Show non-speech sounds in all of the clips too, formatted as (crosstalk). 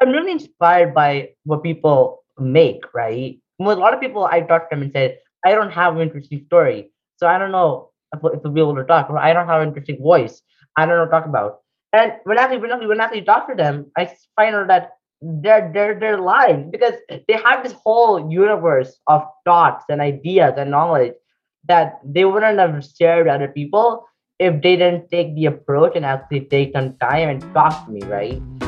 I'm really inspired by what people make, right? A lot of people I talked to them and said, I don't have an interesting story. So I don't know if, if we'll be able to talk, or I don't have an interesting voice. I don't know what to talk about. And when actually when when actually talk to them, I find out that they're they're they're lying because they have this whole universe of thoughts and ideas and knowledge that they wouldn't have shared with other people if they didn't take the approach and actually take some time and talk to me, right?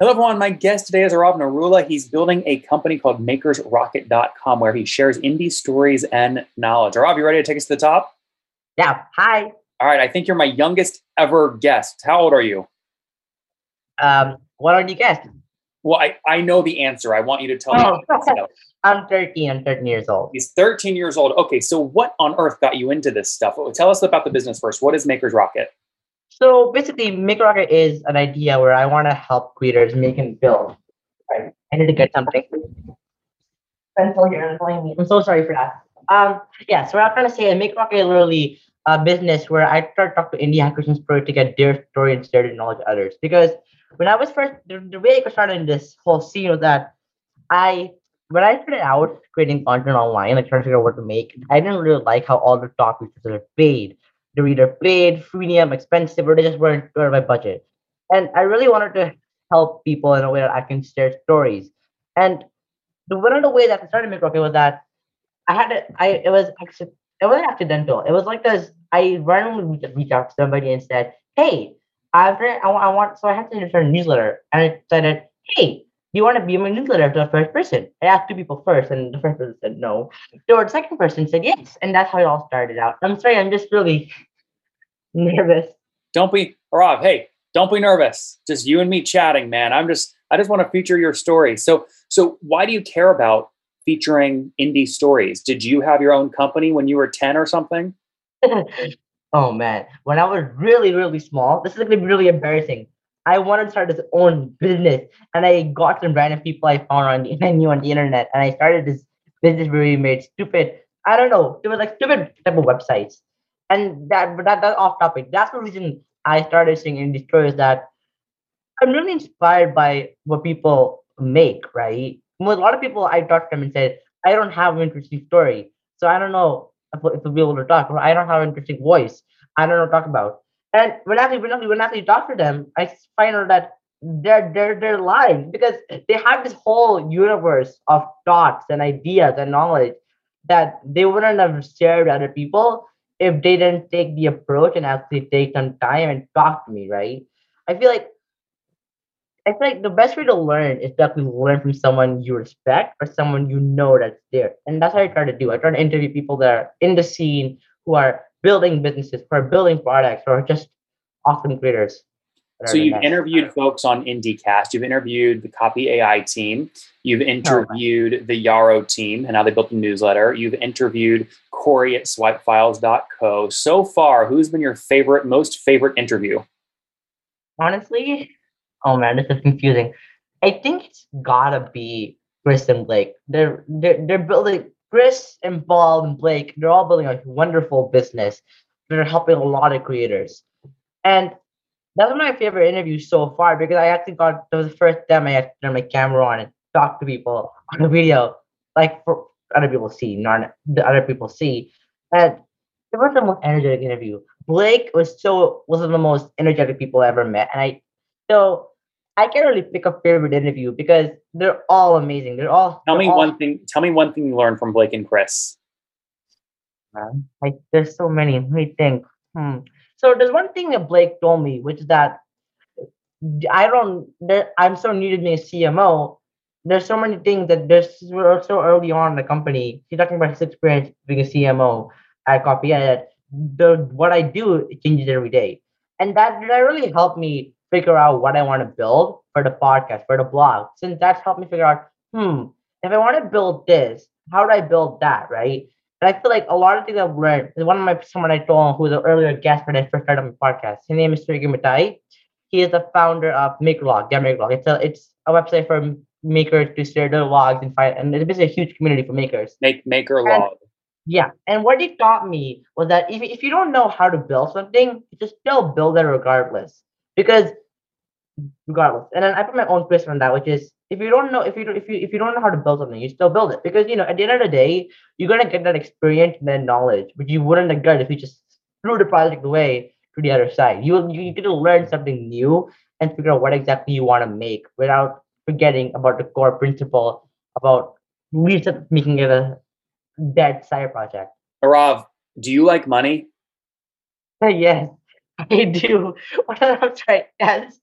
Hello, everyone. My guest today is Arav Narula. He's building a company called MakersRocket.com where he shares indie stories and knowledge. Arav, you ready to take us to the top? Yeah. Hi. All right. I think you're my youngest ever guest. How old are you? Um, what are you guess? Well, I, I know the answer. I want you to tell me. Oh, (laughs) I'm 13. I'm 13 years old. He's 13 years old. Okay. So, what on earth got you into this stuff? Tell us about the business first. What is Makers Rocket? So basically, Make Rocket is an idea where I want to help creators make and build. Right. I need to get something. Pencil here annoying me. I'm so sorry for that. Um, yeah, so I'm trying to say is Make Rocket is literally a business where I start to talk to indie hackers and story to get their story and share their knowledge to others. Because when I was first, the, the way I got started in this whole scene was that I, when I started out creating content online, like trying to figure out what to make, I didn't really like how all the top features are paid they're either paid, freemium, expensive, or they just weren't out of my budget. And I really wanted to help people in a way that I can share stories. And the one of the ways that I started Make Rocket was that I had to, I it was it wasn't accidental. It was like this I randomly reached out to somebody and said, Hey, read, I want, I want so I had to start a newsletter. And I said, Hey, do you want to be my newsletter to the first person? I asked two people first, and the first person said no. So the second person said yes, and that's how it all started out. I'm sorry, I'm just really (laughs) nervous. Don't be Rob. Hey, don't be nervous. Just you and me chatting, man. I'm just I just want to feature your story. So so why do you care about featuring indie stories? Did you have your own company when you were 10 or something? (laughs) oh man, when I was really really small, this is going to be really embarrassing. I wanted to start this own business, and I got some random people I found on the, (laughs) I knew on the internet, and I started this business where we made stupid. I don't know. It was like stupid type of websites, and that but that that's off topic. That's the reason I started seeing in stories that I'm really inspired by what people make. Right, well, a lot of people I talked to them and said I don't have an interesting story, so I don't know if, we'll be able to talk, or I don't have an interesting voice. I don't know what to talk about. And when actually when actually when actually talk to them, I find out that they're they're they're lying because they have this whole universe of thoughts and ideas and knowledge that they wouldn't have shared with other people if they didn't take the approach and actually take some time and talk to me, right? I feel like I feel like the best way to learn is to actually learn from someone you respect or someone you know that's there. And that's what I try to do. I try to interview people that are in the scene who are building businesses, for building products, or just awesome creators. So you've interviewed folks on IndieCast. You've interviewed the Copy AI team. You've interviewed the Yarrow team and how they built the newsletter. You've interviewed Corey at swipefiles.co. So far, who's been your favorite, most favorite interview? Honestly, oh man, this is confusing. I think it's gotta be Chris and Blake. They're they're, they're building Chris and Paul and Blake, they're all building a wonderful business they're helping a lot of creators. And that was my favorite interview so far because I actually got that was the first time I had turned my camera on and talk to people on a video, like for other people see, not the other people see. And it was the most energetic interview. Blake was so was one of the most energetic people I ever met. And I so I can't really pick a favorite interview because they're all amazing. They're all Tell they're me all- one thing. Tell me one thing you learned from Blake and Chris. man. Like there's so many. Let me think. Hmm. So there's one thing that Blake told me, which is that I don't. I'm so new to being a CMO. There's so many things that there's we're so early on in the company. He's talking about his experience being a CMO at Copy Edit. The what I do changes every day, and that that really helped me figure out what I want to build for the podcast, for the blog. Since that's helped me figure out, hmm, if I want to build this, how do I build that, right? And I feel like a lot of things I've learned. One of my someone I told who was an earlier guest when I first started my podcast. His name is Sergio Mattei. He is the founder of MakerLog. Yeah, MakerLog. It's a it's a website for makers to share their logs and find and it's basically a huge community for makers. Make maker And- log. Yeah. And what he taught me was that if, if you don't know how to build something, just still build it regardless. Because regardless. And then I put my own twist on that, which is if you don't know if you don't if you if you don't know how to build something, you still build it. Because you know, at the end of the day, you're gonna get that experience and that knowledge, which you wouldn't have got if you just threw the project away to the other side. You will you, get to learn something new and figure out what exactly you want to make without forgetting about the core principle about reset making it a dead side project. Arav, do you like money? (laughs) yes, I do. What I'm trying yes.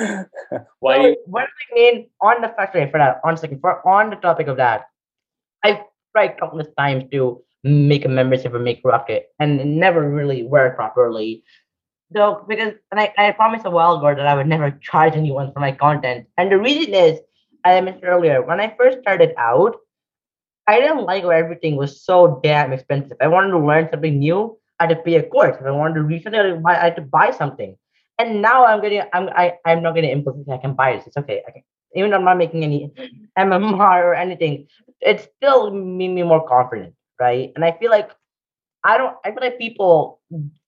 (laughs) Why So, do you, what I mean on the rate for that, on second for on the topic of that, I've tried countless times to make a membership or make Rocket and it never really worked properly. So because and I, I promised a while ago that I would never (laughs) charge anyone for my content. And the reason is, as I mentioned earlier, when I first started out, I didn't like where everything was so damn expensive. I wanted to learn something new, I had to pay a course. If I wanted to read something, I had to buy, I had to buy something. And now I'm getting I'm I, I'm not gonna implement I can buy this. It's okay. I can even though I'm not making any (laughs) MRR or anything, it still made me more confident, right? And I feel like I don't I feel like people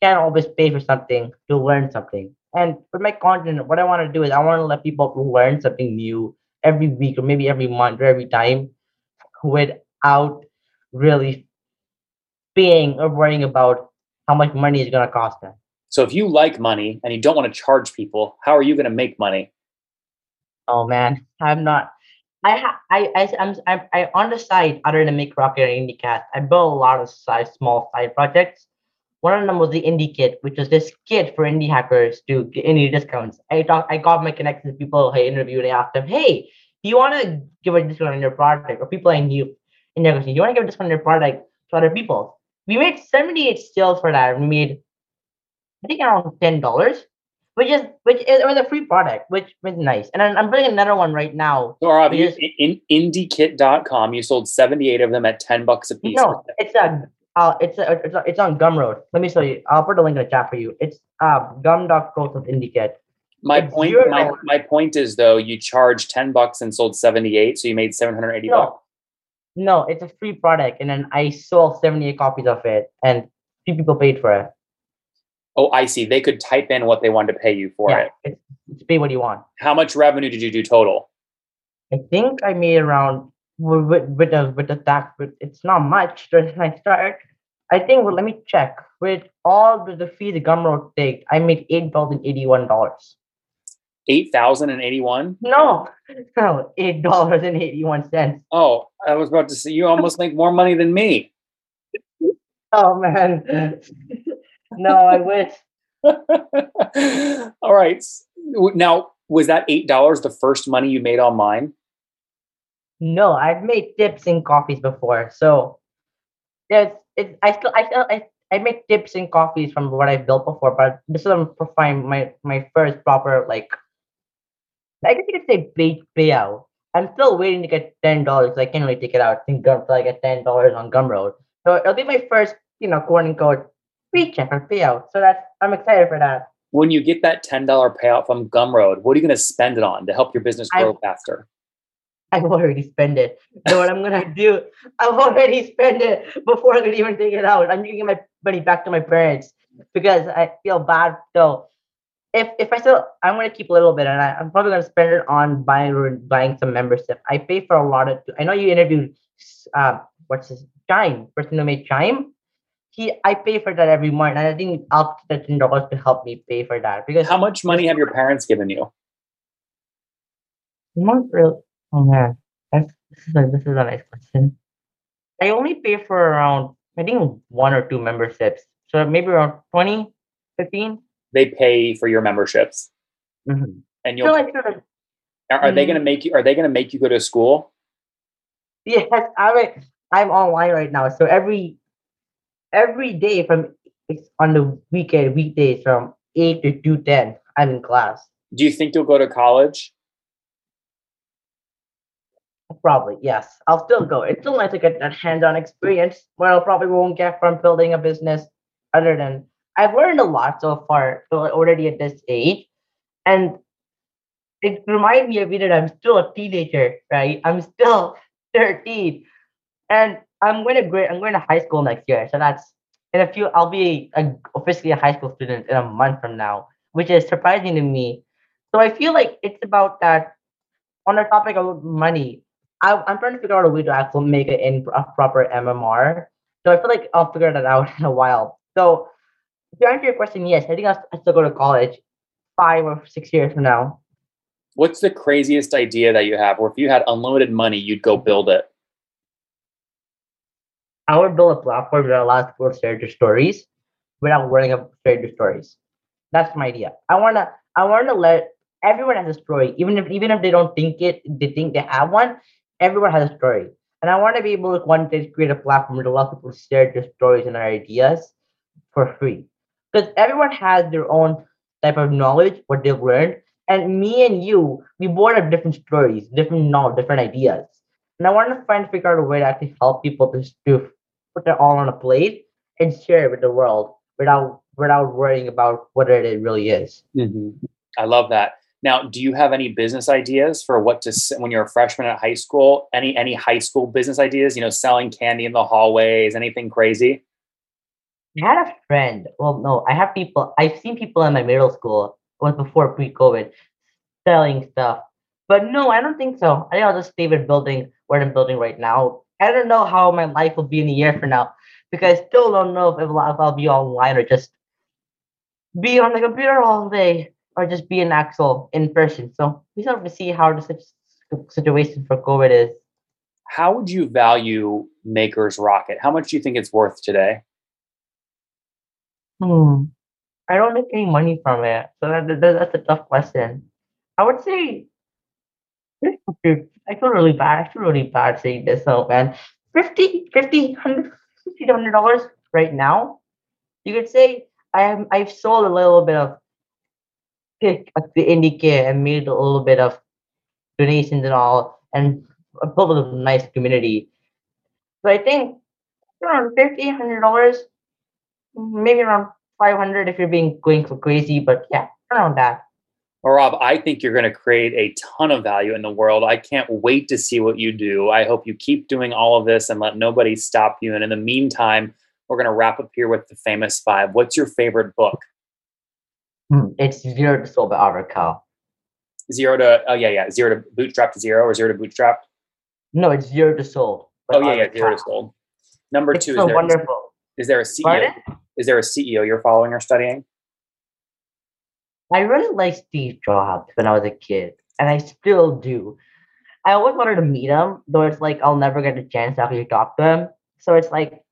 can't always pay for something to learn something. And with my content, what I want to do is I want to let people learn something new every week or maybe every month or every time without really paying or worrying about how much money is gonna cost them. So if you like money and you don't want to charge people, how are you going to make money? Oh man, I'm not. I ha- I I I'm, I'm I on the side other than make rocket or IndieCast. I built a lot of side small side projects. One of them was the Indie Kit, which was this kit for indie hackers to get any discounts. I talk, I got my connections, people I interviewed. I asked them, "Hey, do you want to give a discount on your product?" Or people I knew their question, "You want to give a discount on your product to other people?" We made seventy eight sales for that. We made, I think, around ten dollars which is which is it was a free product, which was nice. And I'm, I'm building another one right now. So Arav, you, Yes. in, in indiekit.com, you sold 78 of them at 10 bucks a piece. No, it's a uh, it's a, it's a, it's on Gumroad. Let me show you. I'll put a link in the chat for you. It's uh gum.co with Indie Kit. My it's point, zero my, my point is though, you charged 10 bucks and sold 78, so you made 780 bucks. No, no, it's a free product, and then I sold 78 copies of it, and few people paid for it. Oh, I see. They could type in what they wanted to pay you for yeah, it. it's, pay what you want. How much revenue did you do total? I think I made around with with, with the with the tax, but it's not much. (laughs) When I start, I think. Well, let me check. With all the, the fee the Gumroad take, I made eight thousand eighty one dollars. 8,081? No, (laughs) no, eight dollars and eighty one cents. Oh, I was about to say, you almost make more money than me. Oh man, no, I wish. (laughs) All right. Now, was that $8 the first money you made online? No, I've made tips in coffees before, so yes, it. I still, I still, I, I make tips in coffees from what I've built before, but this is for my my first proper like. I guess you could say pay payout. I'm still waiting to get ten dollars. I can't really take it out in Gum till I get ten dollars on Gumroad. So it'll be my first, you know, quote unquote paycheck or payout. So that's I'm excited for that. When you get that $10 payout from Gumroad, what are you going to spend it on to help your business I- grow faster? I've already spent it. So what I'm gonna do, I've already spent it before I could even take it out. I'm giving my money back to my parents because I feel bad. So if if I still, I'm gonna keep a little bit, and I, I'm probably gonna spend it on buying buying some membership. I pay for a lot of. I know you interviewed, uh, what's his Chime, person who made Chime. He, I pay for that every month, and I think I'll get ten dollars to help me pay for that because How much money have your parents given you? Not really. Oh man, that's this is a, this is a nice question. I only pay for around I think one or two memberships, so maybe around 20, 15. They pay for your memberships, Mm-hmm. and you'll. like sort of Are, are they Mm. going to make you? Are they going to make you go to school? yes, I mean, I'm online right now, so every every day from it's on the weekend weekdays from eight to two ten, I'm in class. Do you think you'll go to college? Probably yes, I'll still go. It's still nice to get that hands-on experience. Where I probably won't get from building a business. Other than I've learned a lot so far already at this age, and it reminds me of me that I'm still a teenager, right? I'm still (laughs) 13, and I'm going to grade. I'm going to high school next year, so that's in a few. I'll be a, officially a high school student in a month from now, which is surprising to me. So I feel like it's about that. On the topic of money, I, I'm trying to figure out a way to actually make it in a proper MRR. So I feel like I'll figure that out (laughs) in a while. So to answer your question, yes, I think I'll, I'll still go to college five or six years from now. What's the craziest idea that you have? Or if you had unlimited money, you'd go build it. I would build a platform that allows people to share their stories without worrying about sharing their stories. That's my idea. I wanna I wanna let everyone has a story, even if even if they don't think it, they think they have one. Everyone has a story, and I want to be able to one day create a platform that allows people to share their stories and their ideas for free, because everyone has their own type of knowledge, what they've learned, and me and you, we both have different stories, different knowledge, different ideas. And I want to find figure out a way to actually help people to, to put it all on a plate and share it with the world without without worrying about what it really is. Mm-hmm. I love that. Now, do you have any business ideas for what to when you're a freshman at high school? Any any high school business ideas? You know, selling candy in the hallways, anything crazy? I had a friend. Well, no, I have people. I've seen people in my middle school. It was before pre-COVID, selling stuff. But no, I don't think so. I think I'll just stay with building what I'm building right now. I don't know how my life will be in a year from now because I still don't know if, I'll- if I'll be online or just be on the computer all day or just be an actual in person. So we still have to see how the situation for COVID is. How would you value Maker's Rocket? How much do you think it's worth today? Hmm. I don't make any money from it, so that, that- that's a tough question. I would say, I feel really bad. I feel really bad saying this, though, man. 50 50 100 50 100 dollars right now. You could say I am. I've sold a little bit of pick at the kit and made a little bit of donations and all, and a built a nice community. So I think around 50 100 dollars maybe around 500 if you're being going for crazy but yeah around that Well, Rob, I think you're going to create a ton of value in the world. I can't wait to see what you do. I hope you keep doing all of this and let nobody stop you. And in the meantime, we're going to wrap up here with the famous five. What's your favorite book? Hmm. it's zero to sold by Arvid. Zero to oh yeah yeah zero to bootstrap to zero or zero to bootstrap. no it's zero to sold Oh yeah yeah zero to sold. Number it's two so is there, wonderful is there a CEO? Pardon? Is there a CEO you're following or studying? I really liked steve jobs when i was a kid and i still do. I always wanted to meet him though it's like i'll never get a chance to actually talk to him. So it's like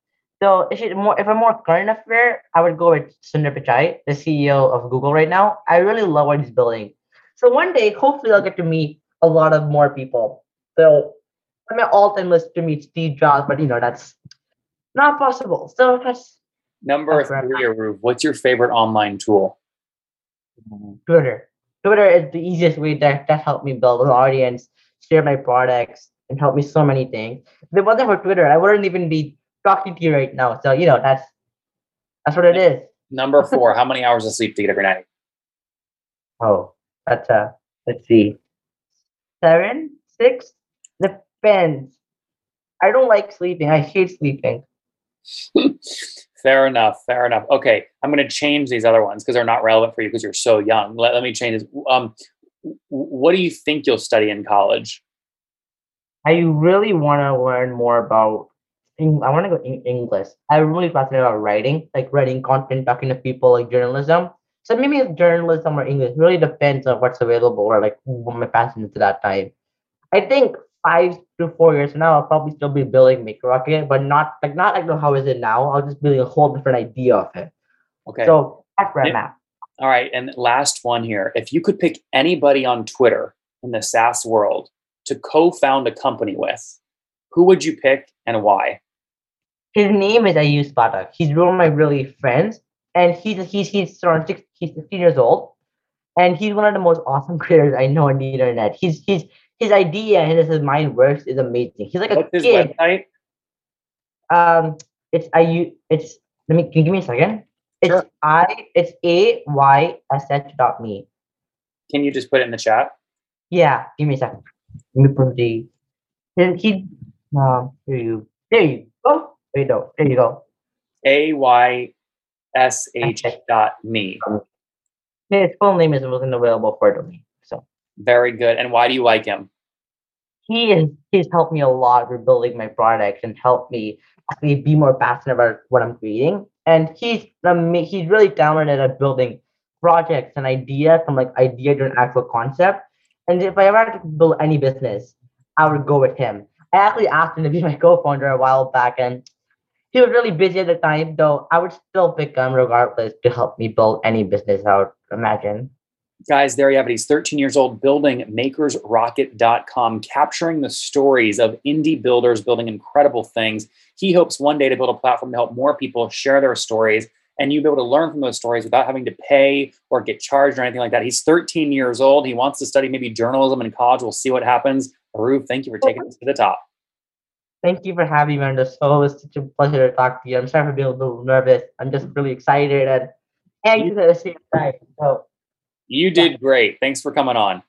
so if it more if i'm more current affair i would go with sundar pichai the ceo of google right now. I really love what he's building. So one day hopefully i'll get to meet a lot of more people. So I'm my all-time list to meet steve jobs but you know that's not possible. So that's Number That's three, Arav, what's your favorite online tool? Twitter twitter is the easiest way that that helped me build an audience share my products and help me so many things if it wasn't for twitter i wouldn't even be talking to you right now so you know that's that's what it is Number (laughs) four, how many hours of sleep do you get every night? Oh, that's uh let's see. Seven, six. Depends. I don't like sleeping. I hate sleeping. (laughs) fair enough. Fair enough. Okay, I'm going to change these other ones because they're not relevant for you because you're so young. Let, let me change this. Um, what do you think you'll study in college? I really want to learn more about. I want to go in English. I'm really fascinated about writing, like writing content, talking to people, like journalism. So maybe journalism or English. really depends on what's available or like what my passion is at that time. I think five to four years from now, I'll probably still be building MakerRocket, but not like not like how is it now. I'll just build a whole different idea of it. Okay. So that's where I'm at. All right. And last one here. If you could pick anybody on Twitter in the SaaS world to co-found a company with, who would you pick and why? His name is Ayush Pathak. He's one of my really friends, and he's he's he's around six, he's 15 years old, and he's one of the most awesome (laughs) creators I know on the internet. He's he's his idea and his mind works is amazing. He's like a What's his kid. website? Um, it's I you it's let me can you give me a second. It's Sure. I it's A Y S H dot me. Can you just put it in the chat? Yeah, give me a second. Let me put the he, he um here you there you go. There you go. There you go. A Y S H dot me. His full name is wasn't available for me. Very good. And why do you like him? he is he's helped me a lot with building my products and helped me actually be more passionate about what I'm creating. And he's ama- he's really talented at building projects and ideas from like idea to an actual concept. And if I ever had to build any business, I would go with him. I actually asked him to be my co-founder a while back, and he was really busy at the time. Though I would still pick him regardless to help me build any business I would imagine. Guys, there you have it. He's 13 years old, building makersrocket.com, capturing the stories of indie builders building incredible things. He hopes one day to build a platform to help more people share their stories and you be able to learn from those stories without having to pay or get charged or anything like that. He's 13 years old. He wants to study maybe journalism in college. We'll see what happens. Arav, thank you for taking us to the top. Thank you for having me on the show. It's such a pleasure to talk to you. I'm sorry for being a little nervous. I'm just really excited and anxious at the same time. So You did great. Thanks for coming on.